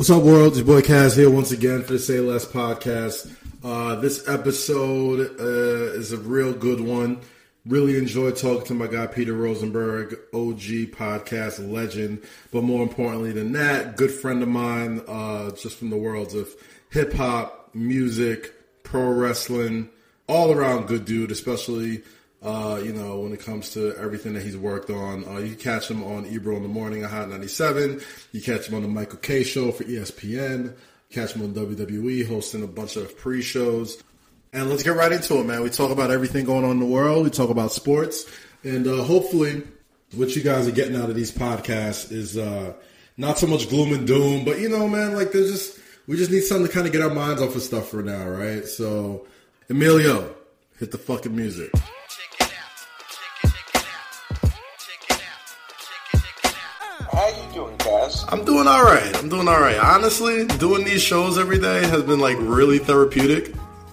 What's up, world? It's your boy Kaz here once again for the Say Less podcast. Uh, this episode uh, is a real good one. Really enjoyed talking to my guy Peter Rosenberg, OG podcast legend, but more importantly than that, good friend of mine, uh, just from the worlds of hip hop, music, pro wrestling, all around good dude, especially uh, you know, when it comes to everything that he's worked on. Uh, you catch him on Ebro in the morning on Hot 97. You catch him on the Michael Kay show for ESPN. Catch him on WWE hosting a bunch of pre-shows. And let's get right into it, man. We talk about everything going on in the world. We talk about sports. And uh, hopefully what you guys are getting out of these podcasts is uh, not so much gloom and doom, but you know, man, like there's just, we just need something to kind of get our minds off of stuff for now, right? So, Emilio, hit the fucking music. I'm doing all right. I'm doing all right. Honestly, doing these shows every day has been like really therapeutic.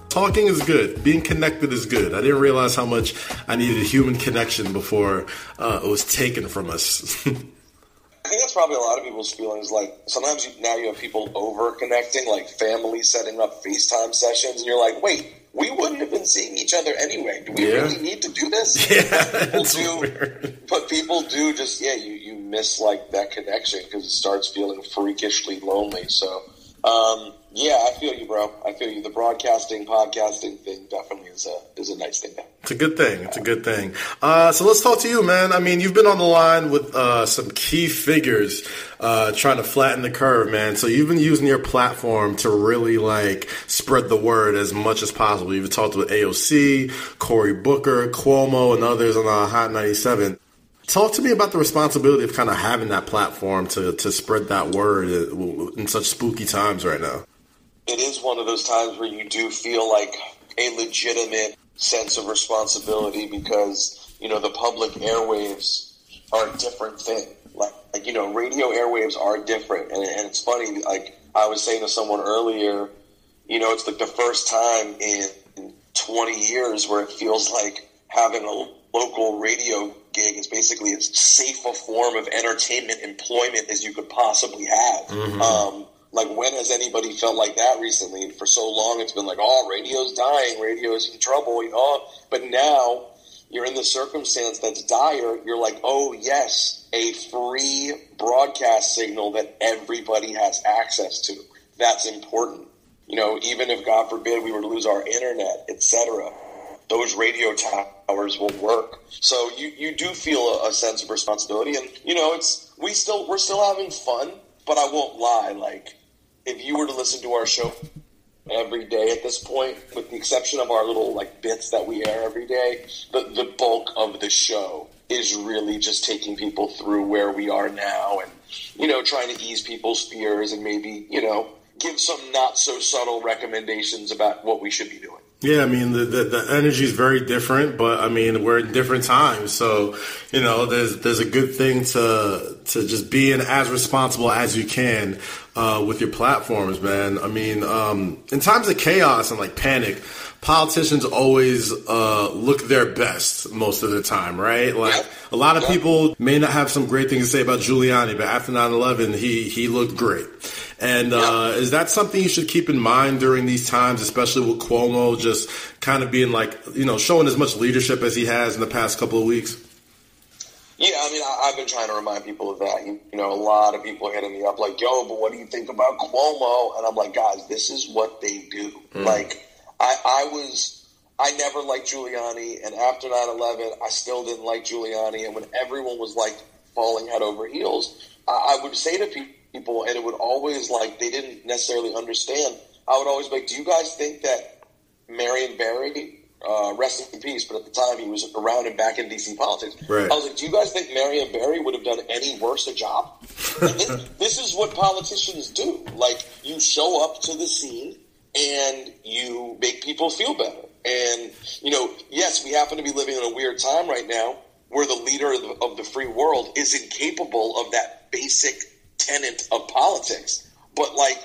Talking is good. Being connected is good. I didn't realize how much I needed human connection before uh, it was taken from us. I think that's probably a lot of people's feelings. Like sometimes you, now you have people over connecting, like families setting up FaceTime sessions, and you're like, wait, we wouldn't have been seeing each other anyway. Do we yeah. really need to do this? Yeah, people do, weird. but people do just yeah, you miss like that connection because it starts feeling freakishly lonely. So um, yeah, I feel you, bro. I feel you. The broadcasting, podcasting thing definitely is a is a nice thing. It's a good thing. It's a good thing. Uh, so let's talk to you, man. I mean, you've been on the line with uh, some key figures uh, trying to flatten the curve, man. So you've been using your platform to really like spread the word as much as possible. You've talked with AOC, Cory Booker, Cuomo, and others on uh, Hot 97. Talk to me about the responsibility of kind of having that platform to, to spread that word uh, in such spooky times right now it is one of those times where you do feel like a legitimate sense of responsibility because you know the public airwaves are a different thing. Like, like you know, radio airwaves are different, and, and it's funny. Like I was saying to someone earlier, you know, it's like the first time in 20 years where it feels like having a local radio gig is basically as safe a form of entertainment employment as you could possibly have. Mm-hmm. Um, like, when has anybody felt like that recently? For so long, it's been like, oh, radio's dying, radio's in trouble, you know. But now you're in the circumstance that's dire. You're like, oh, yes, a free broadcast signal that everybody has access to. That's important. You know, even if, God forbid, we were to lose our internet, etc., those radio towers will work. So you, you do feel a, a sense of responsibility. And, you know, it's, we still, we're still having fun but I won't lie. Like, if you were to listen to our show every day at this point, with the exception of our little like bits that we air every day, the the bulk of the show is really just taking people through where we are now, and you know, trying to ease people's fears and maybe you know give some not so subtle recommendations about what we should be doing. Yeah, I mean the, the, the energy is very different, but I mean we're in different times, so you know there's there's a good thing to to just being as responsible as you can uh, with your platforms, man. I mean, um, in times of chaos and like panic, politicians always uh, look their best most of the time, right? Like a lot of people may not have some great things to say about Giuliani, but after 9-11, he he looked great. And uh, is that something you should keep in mind during these times, especially with Cuomo just kind of being like, you know, showing as much leadership as he has in the past couple of weeks? Yeah, I mean, I, have been trying to remind people of that. You, you, know, a lot of people are hitting me up like, "Yo, but what do you think about Cuomo?" And I'm like, "Guys, this is what they do." Mm. Like, I, I was, I never liked Giuliani, and after 9/11, I still didn't like Giuliani. And when everyone was like falling head over heels, I, I would say to people people, and it would always like they didn't necessarily understand. I would always be like, "Do you guys think that Marion Barry, uh, rest in peace, but at the time he was around and back in DC politics. Right. I was like, do you guys think Marion Barry would have done any worse a job? this, this is what politicians do. Like, you show up to the scene and you make people feel better. And, you know, yes, we happen to be living in a weird time right now where the leader of the, of the free world is incapable of that basic tenet of politics. But like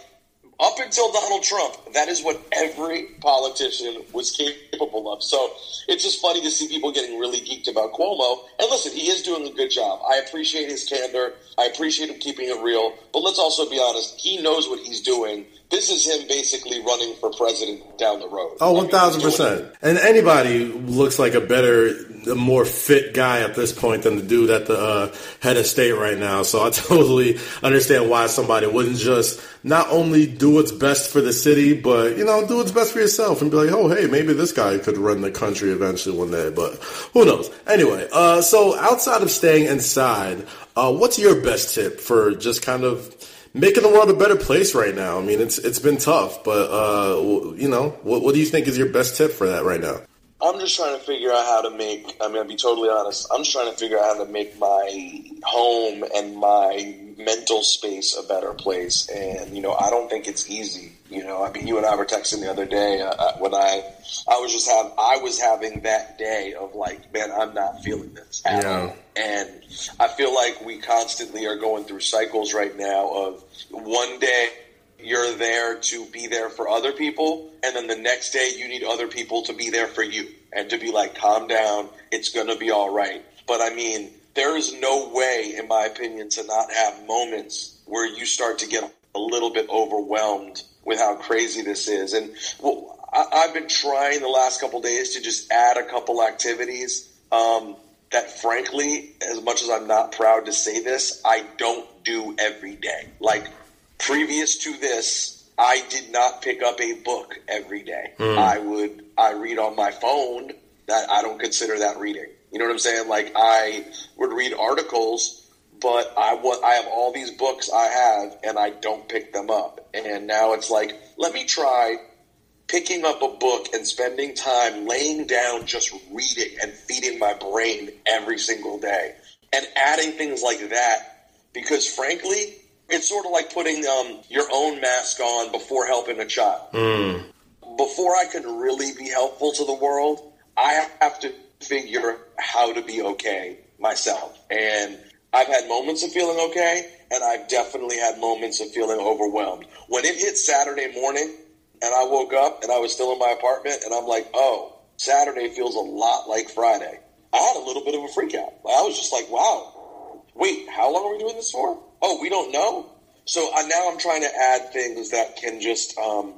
up until Donald Trump, that is what every politician was capable of. So it's just funny to see people getting really geeked about Cuomo. And listen, he is doing a good job. I appreciate his candor. I appreciate him keeping it real. But let's also be honest, he knows what he's doing this is him basically running for president down the road. Oh, one thousand percent. And anybody looks like a better, more fit guy at this point than the dude at the uh, head of state right now. So I totally understand why somebody wouldn't just not only do what's best for the city, but you know, do what's best for yourself and be like, oh, hey, maybe this guy could run the country eventually one day. But who knows? Anyway, uh, so outside of staying inside, uh, what's your best tip for just kind of making the world a better place right now. I mean, it's it's been tough, but uh, you know, what, what do you think is your best tip for that right now? I'm just trying to figure out how to make. I mean, I'll be totally honest. I'm just trying to figure out how to make my home and my mental space a better place. And you know, I don't think it's easy. You know, I mean, you and I were texting the other day uh, uh when I, I was just have, I was having that day of like, man, I'm not feeling this. yeah. And I feel like we constantly are going through cycles right now of one day you're there to be there for other people, and then the next day you need other people to be there for you and to be like, calm down, it's going to be all right. But I mean, there is no way, in my opinion, to not have moments where you start to get a little bit overwhelmed with how crazy this is. And well, I, have been trying the last couple days to just add a couple activities um, that, frankly, as much as I'm not proud to say this, I don't do every day. Like previous to this, I did not pick up a book every day. Mm. I would I read on my phone. That I don't consider that reading. You know what I'm saying? Like I would read articles, but I what I have all these books I have, and I don't pick them up. And now it's like, let me try picking up a book and spending time laying down, just reading and feeding my brain every single day, and adding things like that. Because frankly, it's sort of like putting um, your own mask on before helping a child. Mm. Before I can really be helpful to the world, I have to figure how to be okay myself. And I've had moments of feeling okay, and I've definitely had moments of feeling overwhelmed. When it hit Saturday morning, and I woke up and I was still in my apartment, and I'm like, oh, Saturday feels a lot like Friday. I had a little bit of a freak out. I was just like, wow, wait, how long are we doing this for? oh, we don't know. So uh, now I'm trying to add things that can just, um,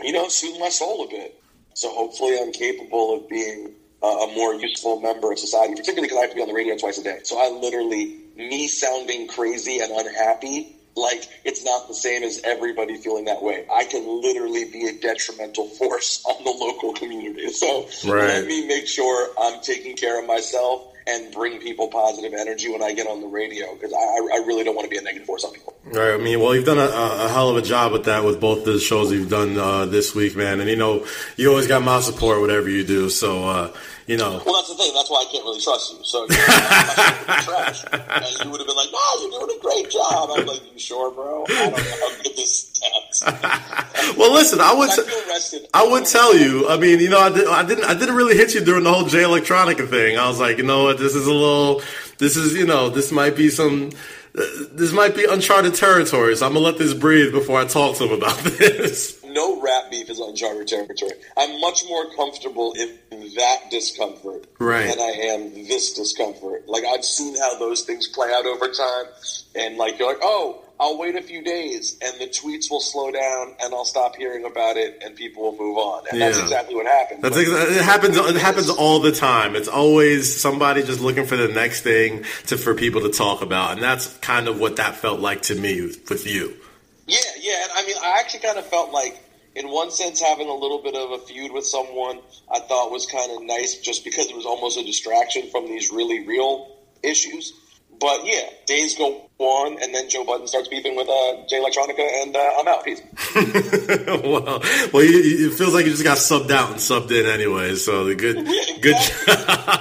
you know, soothe my soul a bit. So hopefully I'm capable of being uh, a more useful member of society, particularly because I have to be on the radio twice a day. So I literally, me sounding crazy and unhappy, like it's not the same as everybody feeling that way. I can literally be a detrimental force on the local community. So right. let me make sure I'm taking care of myself and bring people positive energy when I get on the radio because I, I really don't want to be a negative force on people. Right. I mean, well, you've done a, a hell of a job with that with both the shows you've done uh, this week, man. And you know, you always got my support, whatever you do. So, uh, you know. Well, that's the thing. That's why I can't really trust you. So, you know, trash. And you would have been like, "No, you're doing a great job." I'm like, "You sure, bro? I don't know this sounds." well, listen, I would. I, I would tell you. I mean, you know, I, did, I didn't. I didn't really hit you during the whole Jay Electronica thing. I was like, you know what? This is a little. This is, you know, this might be some this might be uncharted territory, so I'm gonna let this breathe before I talk to him about this. No rap beef is uncharted territory. I'm much more comfortable in that discomfort right. than I am this discomfort. Like I've seen how those things play out over time, and like you're like, oh, I'll wait a few days and the tweets will slow down and I'll stop hearing about it and people will move on. And yeah. that's exactly what happened. That's exa- it happens it happens all the time. It's always somebody just looking for the next thing to for people to talk about. And that's kind of what that felt like to me with you. Yeah, yeah. And I mean I actually kind of felt like in one sense having a little bit of a feud with someone I thought was kind of nice just because it was almost a distraction from these really real issues. But yeah, days go on, and then Joe Budden starts beefing with uh, Jay Electronica, and uh, I'm out. Peace. well, well, it feels like you just got subbed out and subbed in anyway. So the good, yeah, good.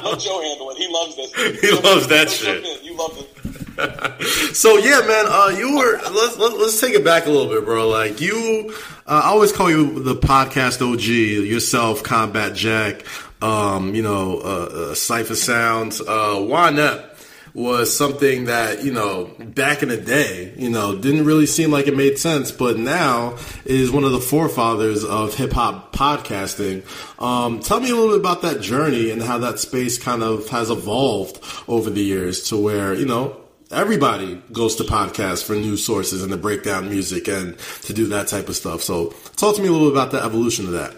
Let Joe handle it. He loves this. He loves that shit. You love it. so yeah, man, uh, you were let's let, us take it back a little bit, bro. Like you, uh, I always call you the podcast OG. Yourself, Combat Jack. Um, you know, uh, uh Cipha Sounds. Uh, not? was something that you know back in the day, you know, didn't really seem like it made sense, but now is one of the forefathers of hip hop podcasting. Um, tell me a little bit about that journey and how that space kind of has evolved over the years to where you know everybody goes to podcasts for news sources and to break down music and to do that type of stuff. So, talk to me a little bit about the evolution of that.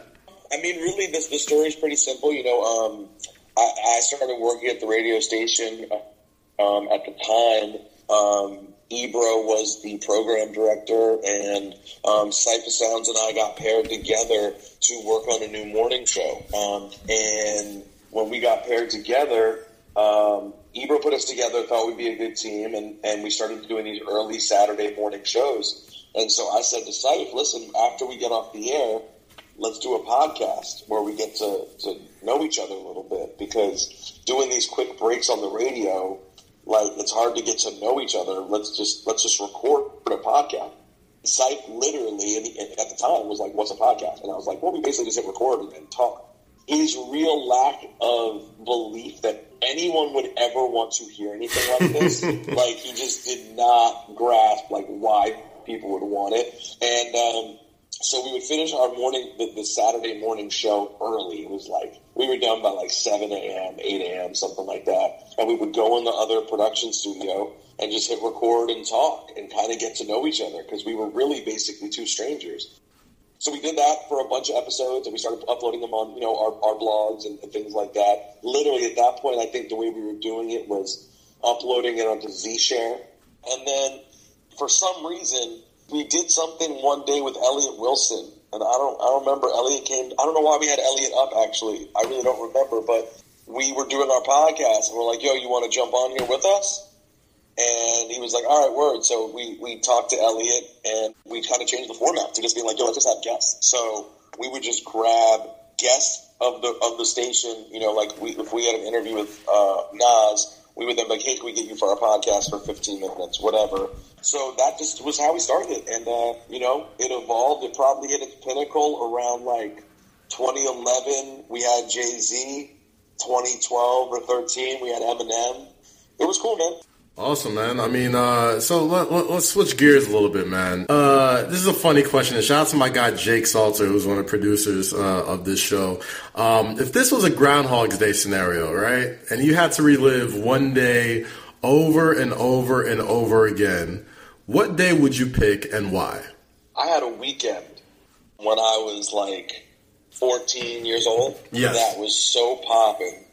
I mean, really, this the story is pretty simple. You know, um, I, I, started working at the radio station um, at the time. Um, Ebro was the program director, and um, Cipha Sounds and I got paired together to work on a new morning show. Um, and when we got paired together, um, Ebro put us together, thought we'd be a good team, and, and we started doing these early Saturday morning shows. And so I said to Ciph, listen, after we get off the air, let's do a podcast where we get to, to know each other a little bit because doing these quick breaks on the radio, like it's hard to get to know each other. Let's just let's just record a podcast. Ciph literally at the time was like, "What's a podcast?" And I was like, "Well, we basically just hit record and talk." His real lack of belief that anyone would ever want to hear anything like this. like he just did not grasp like why people would want it. And um, so we would finish our morning the, the, Saturday morning show early. It was like we were done by like seven a.m., eight a.m., something like that. And we would go in the other production studio and just hit record and talk and kind of get to know each other because we were really basically two strangers. So we did that for a bunch of episodes, and we started uploading them on, you know, our, our blogs and, and, things like that. Literally, at that point, I think the way we were doing it was uploading it onto ZShare, and then for some reason, we did something one day with Elliot Wilson, and I don't, I don't remember. Elliot came. I don't know why we had Elliot up. Actually, I really don't remember, but we were doing our podcast, and we're like, "Yo, you want to jump on here with us?" And he was like, all right, word. So we, we talked to Elliot and we kind of changed the format to just being like, yo, let's just have guests. So we would just grab guests of the, of the station, you know, like we, if we had an interview with, uh, Nas, we would then be like, hey, can we get you for our podcast for 15 minutes, whatever. So that just was how we started. And, uh, you know, it evolved. It probably hit its pinnacle around like 2011. We had Jay Z. 2012 or 13, we had Eminem. It was cool, man. Awesome, man. I mean, uh, so let, us let, switch gears a little bit, man. Uh, this is a funny question. And shout out to my guy Jake Salter, who's one of the producers uh, of this show. Um, if this was a Groundhog's Day scenario, right, and you had to relive one day over and over and over again, what day would you pick and why? I had a weekend when I was like 14 years old. Yes. That was so popping.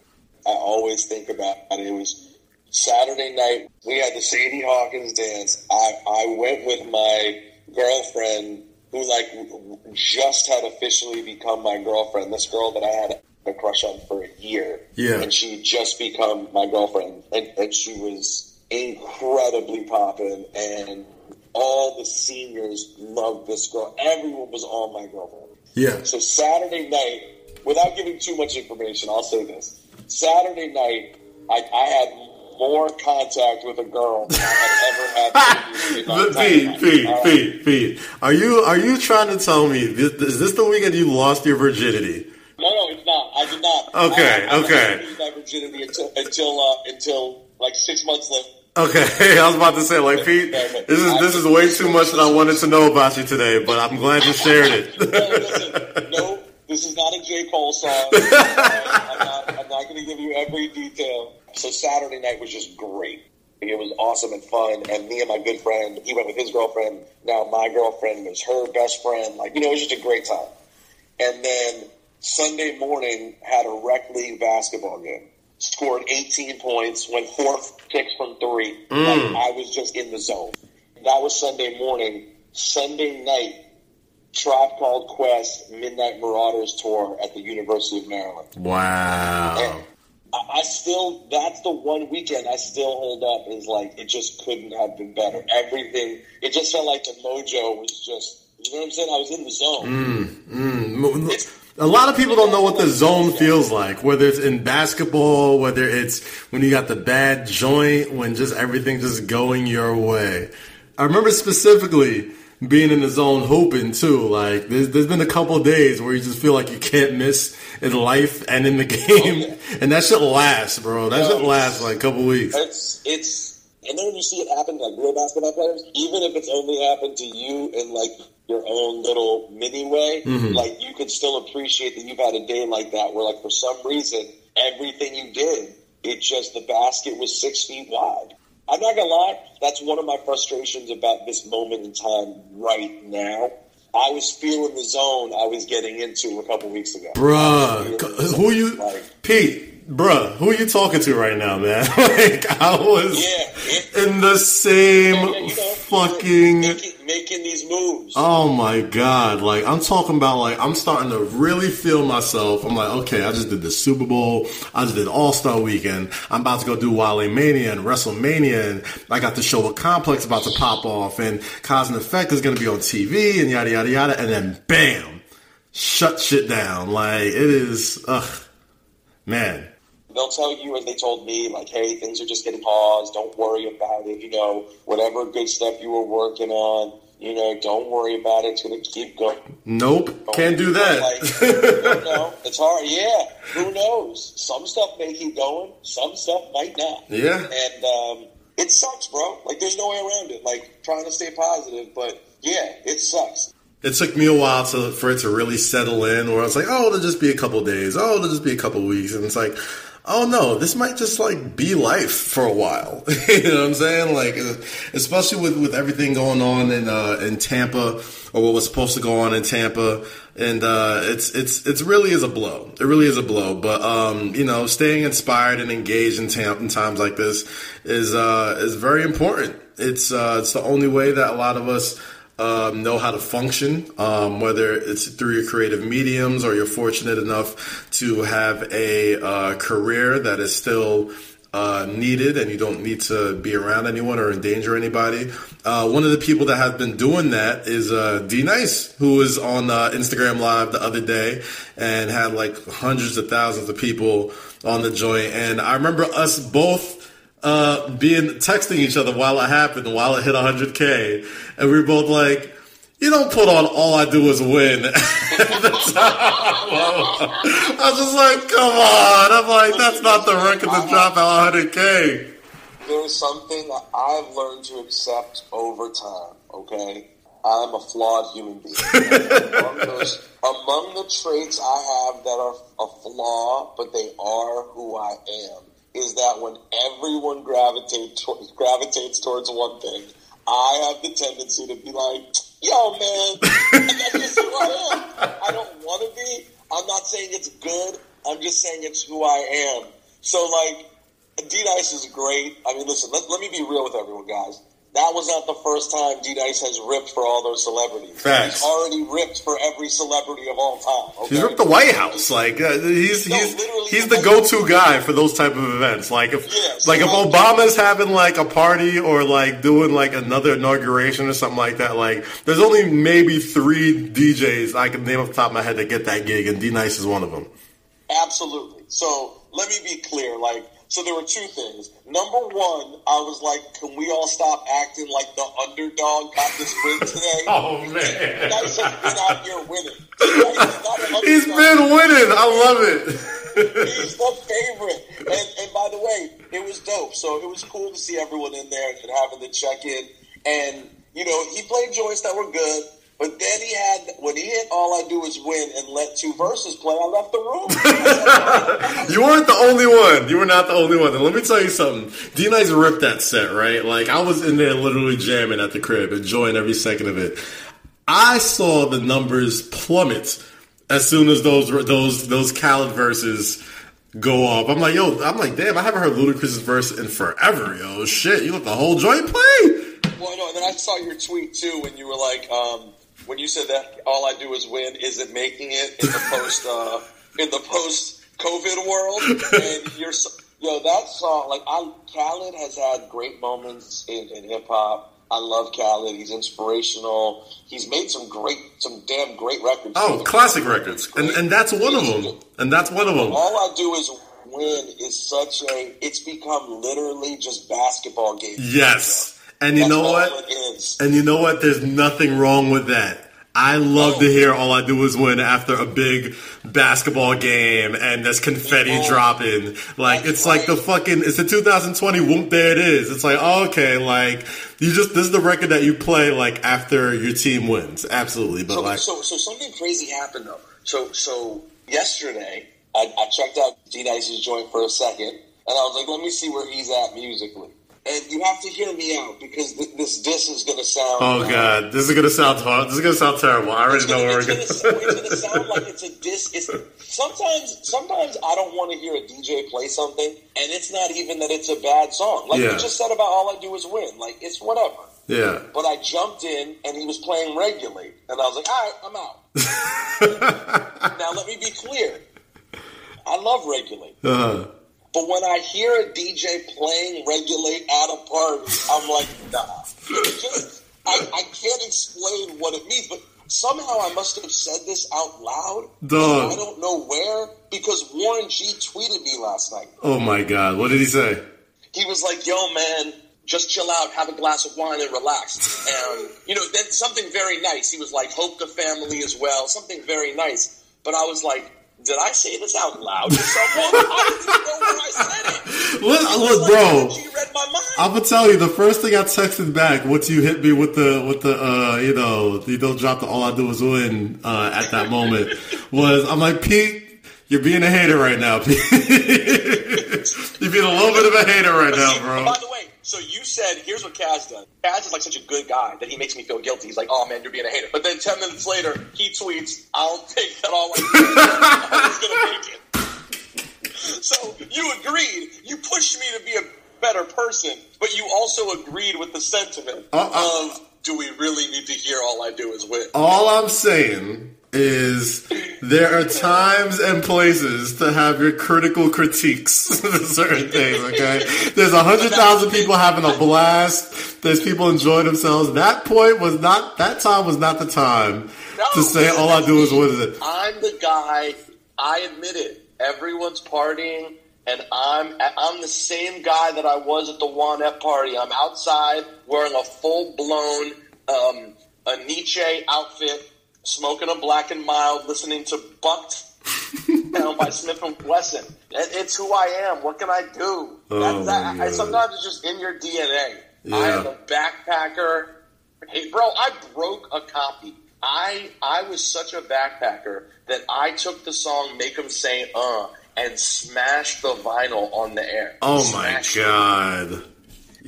I always think about it. It was Saturday night, we had the Sadie Hawkins dance. I, I went with my girlfriend, who like just had officially become my girlfriend. This girl that I had a crush on for a year, yeah, and she just become my girlfriend, and, and she was incredibly popping, and all the seniors loved this girl. Everyone was on my girlfriend. Yeah. So Saturday night, without giving too much information, I'll say this: Saturday night, I, I had more contact with a girl than I had ever had. Pete, Pete, Pete, Pete. Are you are you trying to tell me this, is this the weekend you lost your virginity? No, no, it's not. I did not. Okay, I, I okay. Lose my virginity until until uh, until like six months later. Okay, I was about to say, like Pete, this is this is way too much that I wanted to know about you today, but I'm glad you shared it. no, listen, no, this is not a J Cole song. I'm not, I'm not going to give you every detail. So Saturday night was just great. It was awesome and fun. And me and my good friend, he went with his girlfriend. Now my girlfriend was her best friend. Like, you know, it was just a great time. And then Sunday morning had a rec league basketball game. Scored 18 points, went four six from three. Mm. Like, I was just in the zone. That was Sunday morning. Sunday night, Tribe Called Quest Midnight Marauders tour at the University of Maryland. Wow. And I still, that's the one weekend I still hold up is like, it just couldn't have been better. Everything, it just felt like the mojo was just, you know what I'm saying? I was in the zone. Mm, mm. A lot of people don't know what the zone feels like, whether it's in basketball, whether it's when you got the bad joint, when just everything just going your way. I remember specifically being in the zone hooping too. Like there's there's been a couple days where you just feel like you can't miss in life and in the game, oh, yeah. and that should last, bro. That should last like a couple weeks. It's it's. And then when you see it happen to like real basketball players, even if it's only happened to you in like your own little mini way, mm-hmm. like you could still appreciate that you've had a day like that where like for some reason everything you did, it just the basket was six feet wide. I'm not gonna lie, that's one of my frustrations about this moment in time right now. I was feeling the zone I was getting into a couple weeks ago. Bruh, who you, like, Pete? Bruh, who are you talking to right now, man? like I was yeah, in the same yeah, you know, fucking making, making, these moves. Oh my god! Like I'm talking about, like I'm starting to really feel myself. I'm like, okay, I just did the Super Bowl, I just did All Star Weekend. I'm about to go do Wale Mania and WrestleMania, and I got the show with Complex about to pop off, and Cause and Effect is going to be on TV, and yada yada yada, and then bam, shut shit down. Like it is, ugh, man they'll tell you, as they told me, like, hey, things are just getting paused. Don't worry about it. You know, whatever good stuff you were working on, you know, don't worry about it. It's going to keep going. Nope, don't can't do that. Like, know, it's hard. Yeah, who knows? Some stuff may keep going. Some stuff might not. Yeah, and um, it sucks, bro. Like, there's no way around it. Like, trying to stay positive, but yeah, it sucks it took me a while to for it to really settle in where I was like, oh, it'll just be a couple days. Oh, it'll just be a couple weeks. And it's like, oh no, this might just like be life for a while. you know what I'm saying? Like, especially with, with everything going on in uh, in Tampa or what was supposed to go on in Tampa, and uh, it's it's it's really is a blow. It really is a blow. But um, you know, staying inspired and engaged in, tam- in times like this is uh, is very important. It's uh, it's the only way that a lot of us um, know how to function, um, whether it's through your creative mediums or you're fortunate enough to have a uh, career that is still uh, needed and you don't need to be around anyone or endanger anybody. Uh, one of the people that has been doing that is uh, D Nice, who was on uh, Instagram Live the other day and had like hundreds of thousands of people on the joint. And I remember us both uh, being texting each other while it happened, while it hit 100k, and we were both like, "You don't put on all I do is win." I was just like, "Come on!" I'm like, "That's not the record to drop at 100k." There's something that I've learned to accept over time. Okay, I'm a flawed human being. among, those, among the traits I have that are a flaw, but they are who I am is that when everyone gravitates gravitates towards one thing, I have the tendency to be like, "Yo, man, that's just who I am. I don't want to be. I'm not saying it's good. I'm just saying it's who I am." So, like, D Nice is great. I mean, listen, let, let me be real with everyone, guys that was not the first time D Nice has ripped for all those celebrities. Facts. He's already ripped for every celebrity of all time. Okay? He's ripped the White House. Like uh, he's no, he's he's the go to guy for those type of events. Like if yeah, so like if Obama's having like a party or like doing like another inauguration or something like that, like there's only maybe three DJs I can name off the top of my head that get that gig, and D Nice is one of them. Absolutely. So let me be clear, like so there were two things. Number one, I was like, can we all stop acting like the underdog got this win today? oh man, Nice has been out here winning. He's been winning. I love it. He's the favorite. And, and by the way, it was dope. So it was cool to see everyone in there and having the check in. And you know, he played joints that were good. But then he had when he hit "All I Do Is Win" and let two verses play. I left the room. you weren't the only one. You were not the only one. And let me tell you something. D Nice ripped that set, right? Like I was in there literally jamming at the crib, enjoying every second of it. I saw the numbers plummet as soon as those those those Khaled verses go off. I'm like, yo, I'm like, damn, I haven't heard Ludacris's verse in forever, yo. Shit, you let the whole joint play. Well, no, and then I saw your tweet too when you were like, um, when you said that all I do is win, is it making it in the post uh, in the post COVID world? And you're yo that song like I Khaled has had great moments in, in hip hop. I love Khaled. He's inspirational. He's made some great, some damn great records. Oh, classic records, and and that's one of them. And that's one of them. All I do is win is such a. It's become literally just basketball games. Yes. And you That's know what? And you know what? There's nothing wrong with that. I love to oh. hear all I do is win after a big basketball game and there's confetti Oh. dropping. Like That's it's like the fucking it's the 2020 whoop there it is. It's like oh, okay, like you just this is the record that you play like after your team wins. Absolutely, but So, like so, so something crazy happened though. So, so yesterday, I, I checked out D Nice's joint for a second, and I was like, let me see where he's at musically. And you have to hear me out because th- this diss is going to sound. oh god, this is gonna sound hard. This is gonna sound terrible. I already It's know gonna, where we're gonna, going. it's gonna sound like it's a diss. It's, sometimes, sometimes I don't want to hear a DJ play something, and it's not even that it's a bad song. Like Yeah. you just said about all I do is win. Like it's whatever. Yeah. But I jumped in and he was playing regulate, and I was like, all right, I'm out. now let me be clear. I love regulate. Uh, But when I hear a DJ playing regulate at a party, I'm like, nah. Just, I, I can't explain what it means, but somehow I must have said this out loud. Dog. I don't know where, because Warren G tweeted me last night. oh my god, what did he say? He was like, yo, man, just chill out, have a glass of wine, and relax. And, you know, then something very nice. He was like, hope the family is well, something very nice. But I was like, did I say this out loud to someone? I didn't know where I said it. Look, look, like bro. Warren G read my mind. I'm gonna tell you the first thing I texted back once you hit me with the with the uh you know you don't drop the all I do is win uh, at that moment was I'm like Pete you're being a hater right now Pete you're being a little bit of a hater right now bro By the way, so you said, here's what Kaz done. Kaz is like such a good guy that he makes me feel guilty. He's like, oh man, you're being a hater. But then 10 minutes later, he tweets, I'll take that all I was going to make it. So you agreed. You pushed me to be a better person, but you also agreed with the sentiment Uh, uh. of, do we really need to hear all I do is win? all I'm saying is there are times and places to have your critical critiques of certain things, okay? There's a hundred thousand people having a blast. There's people enjoying themselves. That point was not, that time was not the time to say all I do is win it. I'm the guy. I admit it. Everyone's partying, and I'm I'm the same guy that I was at the Juanette party. I'm outside wearing a full blown um, a Nietzsche outfit, smoking a black and mild, listening to Bucked Down by Smif-N-Wessun. It, it's who I am. What can I do? Oh, that, my I, sometimes it's just in your DNA. I am a backpacker. Hey, bro, I broke a copy. I I was such a backpacker that I took the song "Make 'Em Say Uh" and smashed the vinyl on the air. Oh my god! it.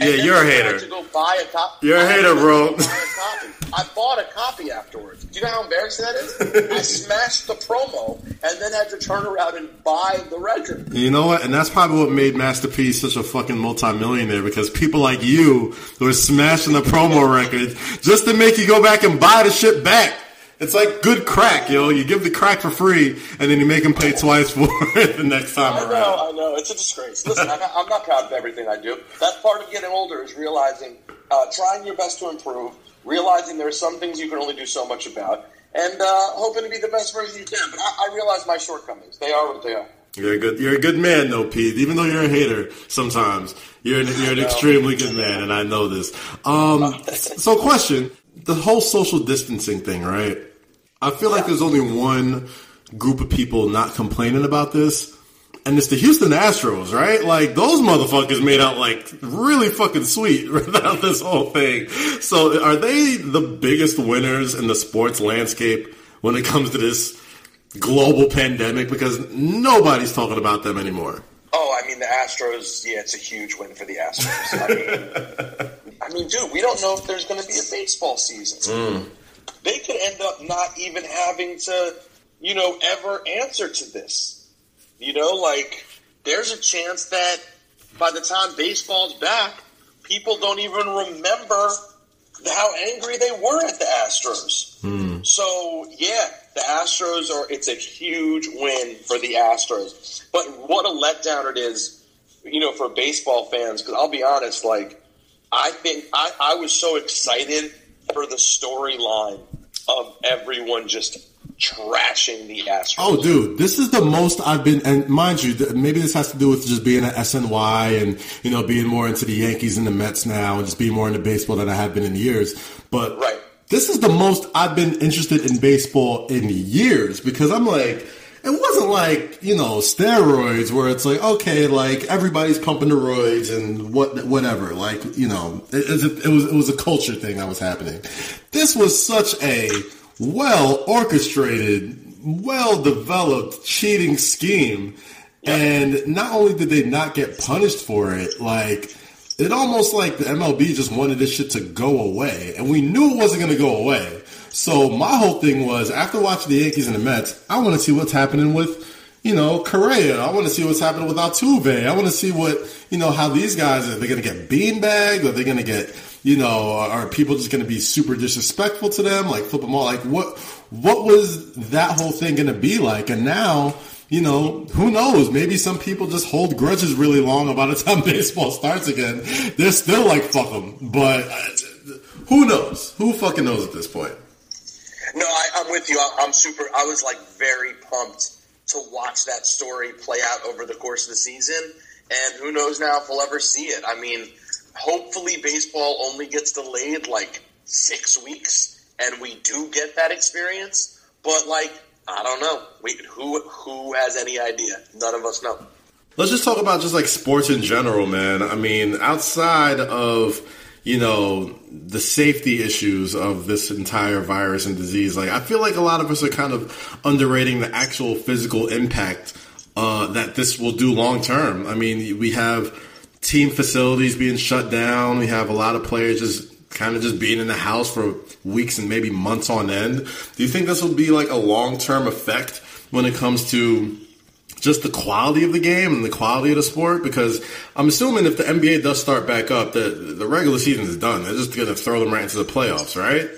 Yeah, you're a hater. To go buy a copy. You're a hater, bro. I bought a copy afterwards. Do you know how embarrassing that is? I smashed the promo and then had to turn around and buy the record. You know what? And that's probably what made Master P such a fucking multimillionaire because people like you were smashing the promo records just to make you go back and buy the shit back. It's like good crack, yo. You give the crack for free and then you make them pay twice for it the next time I know, around. I know. It's a disgrace. Listen, I'm not, I'm not proud of everything I do. That part of getting older is realizing, uh, trying your best to improve, realizing there are some things you can only do so much about, and uh, hoping to be the best version you can. But I, I realize my shortcomings. They are what they are. You're a good. You're a good man, though, Pete. Even though you're a hater, sometimes you're an, you're an extremely good man, and I know this. Um, so, question: the whole social distancing thing, right? I feel like there's only one group of people not complaining about this, and it's the Houston Astros, right? Like those motherfuckers made out like really fucking sweet without this whole thing. So, are they the biggest winners in the sports landscape when it comes to this? global pandemic because nobody's talking about them anymore. Oh, I mean the Astros. Yeah, it's a huge win for the Astros. I mean, I mean, dude, we don't know if there's going to be a baseball season. Mm. They could end up not even having to, you know, ever answer to this. You know, like there's a chance that by the time baseball's back, people don't even remember how angry they were at the Astros. Hmm. So yeah, the Astros are. It's a huge win for the Astros. But what a letdown it is, you know, for baseball fans. Because I'll be honest, like I think I, I was so excited for the storyline of everyone just trashing the Astros. Oh, dude, this is the most I've been, and mind you, maybe this has to do with just being at SNY and you know being more into the Yankees and the Mets now, and just being more into baseball than I have been in years. But right. this is the most I've been interested in baseball in years because I'm like. It wasn't like you know steroids where it's like okay, like everybody's pumping the roids and what whatever. Like you know, it, it, it was it was a culture thing that was happening. This was such a well orchestrated, well developed cheating scheme. And not only did they not get punished for it, like it almost like the MLB just wanted this shit to go away. And we knew it wasn't going to go away. So my whole thing was after watching the Yankees and the Mets, I want to see what's happening with, you know, Correa. I want to see what's happening with Altuve. I want to see what, you know, how these guys are they going to get beanbagged? Are they going to get you know, are people just going to be super disrespectful to them, like flip them all? Like what what was that whole thing going to be like? And now, you know, who knows? Maybe some people just hold grudges really long about the time baseball starts again. They're still like fuck them, but uh, who knows? Who fucking knows at this point? No, I, am with you. I'm super. I was like very pumped to watch that story play out over the course of the season, and who knows now if we'll ever see it. I mean hopefully baseball only gets delayed like six weeks and we do get that experience. But like, I don't know. Wait, who who has any idea? None of us know. Let's just talk about just like sports in general, man. I mean, outside of you know the safety issues of this entire virus and disease, like I feel like a lot of us are kind of underrating the actual physical impact uh, that this will do long term. I mean, we have team facilities being shut down. We have a lot of players just kind of just being in the house for weeks and maybe months on end. Do you think this will be like a long term effect when it comes to just the quality of the game and the quality of the sport? Because I'm assuming if the NBA does start back up, the the regular season is done. They're just going to throw them right into the playoffs, right?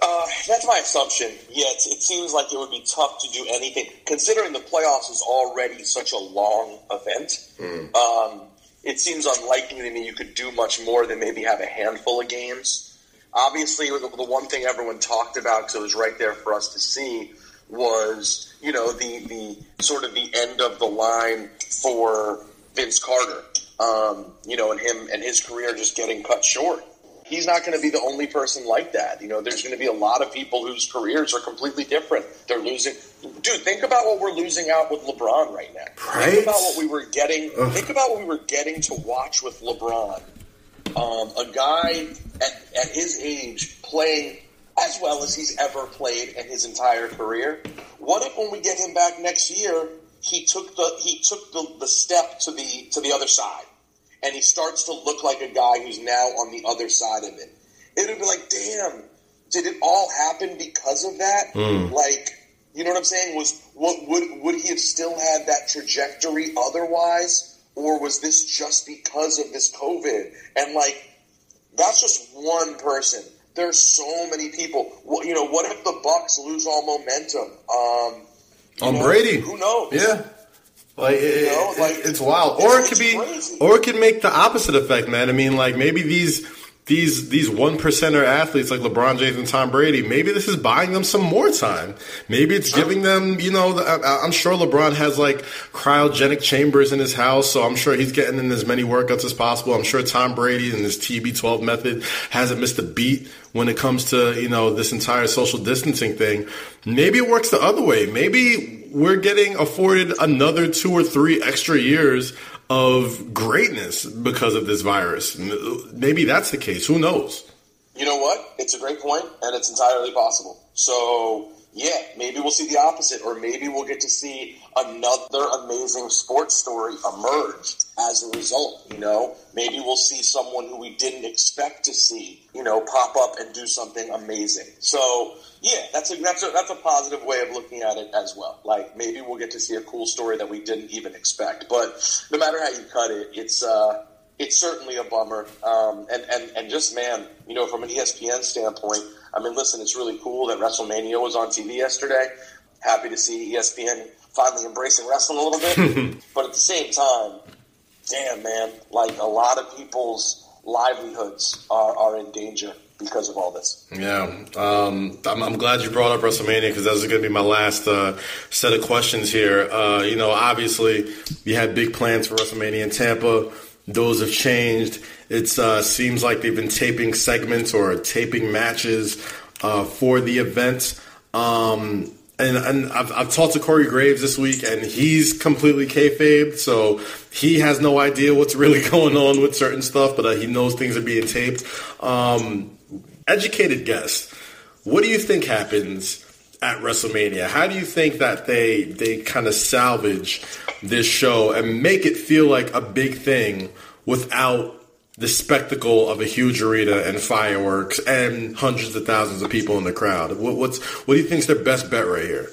Uh, that's my assumption. Yeah, it seems like it would be tough to do anything, considering the playoffs is already such a long event. Mm. Um, it seems unlikely to me you could do much more than maybe have a handful of games. Obviously, the, one thing everyone talked about, because it was right there for us to see, was you know the the sort of the end of the line for Vince Carter. Um, you know, and him and his career just getting cut short he's not going to be the only person like that. You know, there's going to be a lot of people whose careers are completely different. They're losing. Dude, think about what we're losing out with LeBron right now. Right? Think about what we were getting. Ugh. Think about what we were getting to watch with LeBron. Um, a guy at, at his age playing as well as he's ever played in his entire career. What if when we get him back next year, he took the he took the, the step to the to the other side? And he starts to look like a guy who's now on the other side of it. It would be like, damn, did it all happen because of that? Mm. Like, you know what I'm saying? Was what would would he have still had that trajectory otherwise, or was this just because of this COVID? And like, that's just one person. There's so many people. You know, what if the Bucks lose all momentum? Um, on know, Brady, who knows? Yeah, like, it, know, like it's wild, or it could be, crazy. or it could make the opposite effect, man. I mean, like maybe these these these one percenter athletes like LeBron James and Tom Brady, maybe this is buying them some more time. Maybe it's giving them, you know, I'm sure LeBron has like cryogenic chambers in his house, so I'm sure he's getting in as many workouts as possible. I'm sure Tom Brady and his TB12 method hasn't missed a beat when it comes to, you know, this entire social distancing thing. Maybe it works the other way. Maybe we're getting afforded another two or three extra years of greatness because of this virus. Maybe that's the case. Who knows? You know what? It's a great point, and it's entirely possible. So, yeah, maybe we'll see the opposite, or maybe we'll get to see another amazing sports story emerge as a result. You know, maybe we'll see someone who we didn't expect to see, you know, pop up and do something amazing. So, yeah, that's a that's a that's a positive way of looking at it as well. Like maybe we'll get to see a cool story that we didn't even expect. But no matter how you cut it, it's uh, it's certainly a bummer. Um, and and and just man, you know, from an ESPN standpoint, I mean, listen, it's really cool that WrestleMania was on TV yesterday. Happy to see ESPN finally embracing wrestling a little bit. but at the same time, damn man, like a lot of people's livelihoods are, are in danger because of all this. Yeah, um, I'm, I'm, glad you brought up WrestleMania because that's going to be my last uh, set of questions here. Uh, you know, obviously, you had big plans for WrestleMania in Tampa. Those have changed. It uh, seems like they've been taping segments or taping matches uh, for the event. Um, and, and I've, I've, talked to Corey Graves this week, and he's completely kayfabe, so he has no idea what's really going on with certain stuff, but uh, he knows things are being taped. Um, educated guess, what do you think happens at WrestleMania? How do you think that they they kind of salvage this show and make it feel like a big thing without the spectacle of a huge arena and fireworks and hundreds of thousands of people in the crowd. What, what's what do you think is their best bet right here?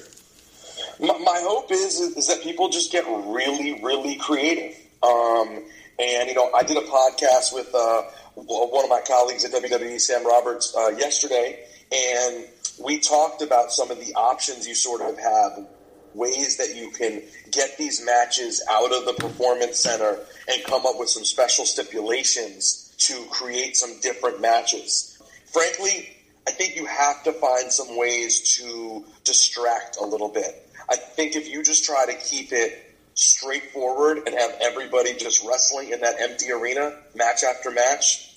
My, my hope is is that people just get really, really creative. Um, and you know, I did a podcast with uh, one of my colleagues at WWE, Sam Roberts, uh, yesterday, and we talked about some of the options you sort of have ways that you can get these matches out of the performance center and come up with some special stipulations to create some different matches. Frankly, I think you have to find some ways to distract a little bit. I think if you just try to keep it straightforward and have everybody just wrestling in that empty arena match after match,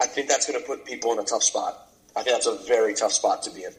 I think that's going to put people in a tough spot. I think that's a very tough spot to be in.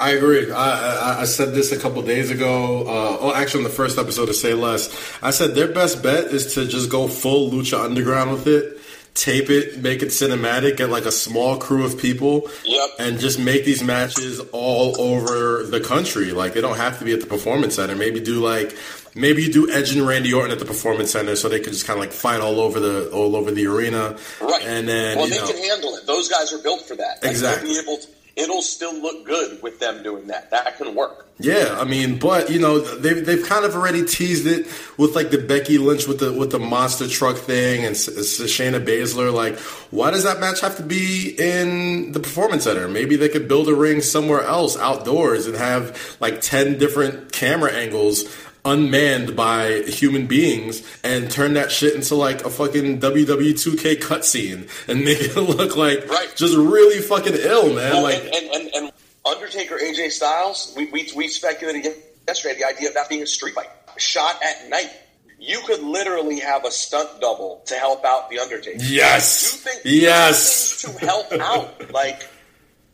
I agree. I, I, I, said this a couple days ago. Uh, oh, actually, on the first episode of Say Less, I said their best bet is to just go full Lucha Underground with it, tape it, make it cinematic, get like a small crew of people, yep. and just make these matches all over the country. Like they don't have to be at the Performance Center. Maybe do like maybe you do Edge and Randy Orton at the Performance Center, so they can just kind of like fight all over the all over the arena. Right. And then well, they know, can handle it. Those guys are built for that. Exactly. They'll be able to it'll still look good with them doing that. That can work. Yeah, I mean, but you know, they've they've kind of already teased it with like the Becky Lynch with the with the monster truck thing and Shayna Baszler. Like, why does that match have to be in the performance center? Maybe they could build a ring somewhere else outdoors and have like ten different camera angles unmanned by human beings and turn that shit into like a fucking WWE 2K cutscene and make it look like right. just really fucking ill, man. Well, like and, and, and, Undertaker AJ Styles, we, we, we speculated yesterday the idea of that being a street fight shot at night. You could literally have a stunt double to help out the Undertaker. Yes. Things, yes. To help out. Like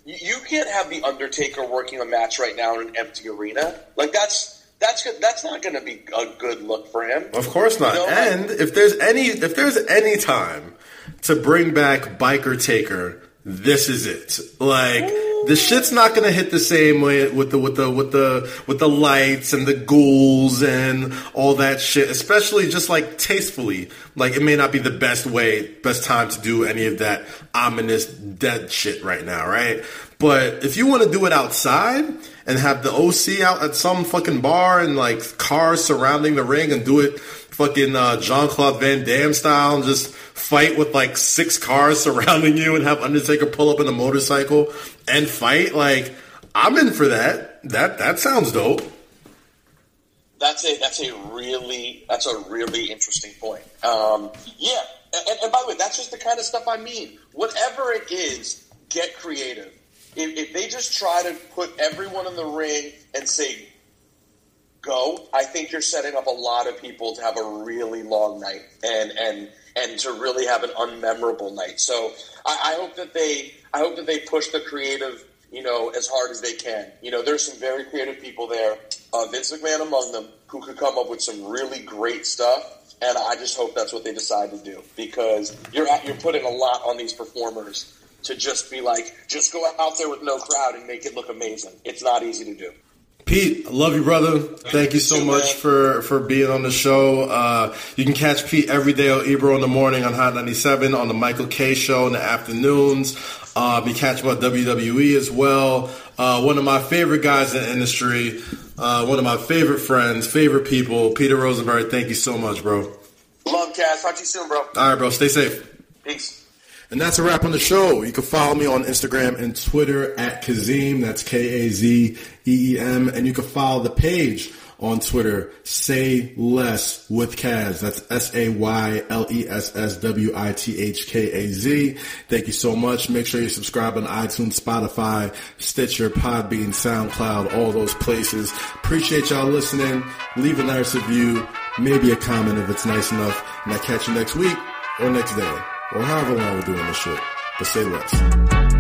you can't have the Undertaker working a match right now in an empty arena. Like that's that's that's not going to be a good look for him. Of course not. You know, and like, if there's any if there's any time to bring back Biker Taker, this is it. Like the shit's not gonna hit the same way with the with the with the with the lights and the ghouls and all that shit. Especially just like tastefully. Like it may not be the best way, best time to do any of that ominous dead shit right now, right? But if you want to do it outside and have the OC out at some fucking bar and like cars surrounding the ring and do it fucking uh, Jean Claude Van Damme style and just fight with like six cars surrounding you and have Undertaker pull up in a motorcycle and fight, like I'm in for that. That that sounds dope. That's a that's a really that's a really interesting point. Um, yeah, and, and by the way, that's just the kind of stuff I mean. Whatever it is, get creative if, if they just try to put everyone in the ring and say go, I think you're setting up a lot of people to have a really long night and and and to really have an unmemorable night. So I, I hope that they I hope that they push the creative you know as hard as they can. You know, there's some very creative people there, uh, Vince McMahon among them, who could come up with some really great stuff. And I just hope that's what they decide to do because you're you're putting a lot on these performers to just be like, just go out there with no crowd and make it look amazing. It's not easy to do. Pete, I love you, brother. Thank you so much for, for being on the show. Uh, you can catch Pete every day on Ebro in the morning on Hot 97, on the Michael Kay show in the afternoons. Uh, be catching on WWE as well. Uh, one of my favorite guys in the industry, uh, one of my favorite friends, favorite people, Peter Rosenberg. Thank you so much, bro. Love, Kaz. Talk to you soon, bro. All right, bro. Stay safe. Peace. And that's a wrap on the show. You can follow me on Instagram and Twitter at Kazeem. That's K-A-Z-E-E-M. And you can follow the page on Twitter, Say Less with Kaz. That's S-A-Y-L-E-S-S-W-I-T-H-K-A-Z. Thank you so much. Make sure you subscribe on iTunes, Spotify, Stitcher, Podbean, SoundCloud, all those places. Appreciate y'all listening. Leave a nice review, maybe a comment if it's nice enough. And I catch you next week or next day or however long we're doing this shit. But say less.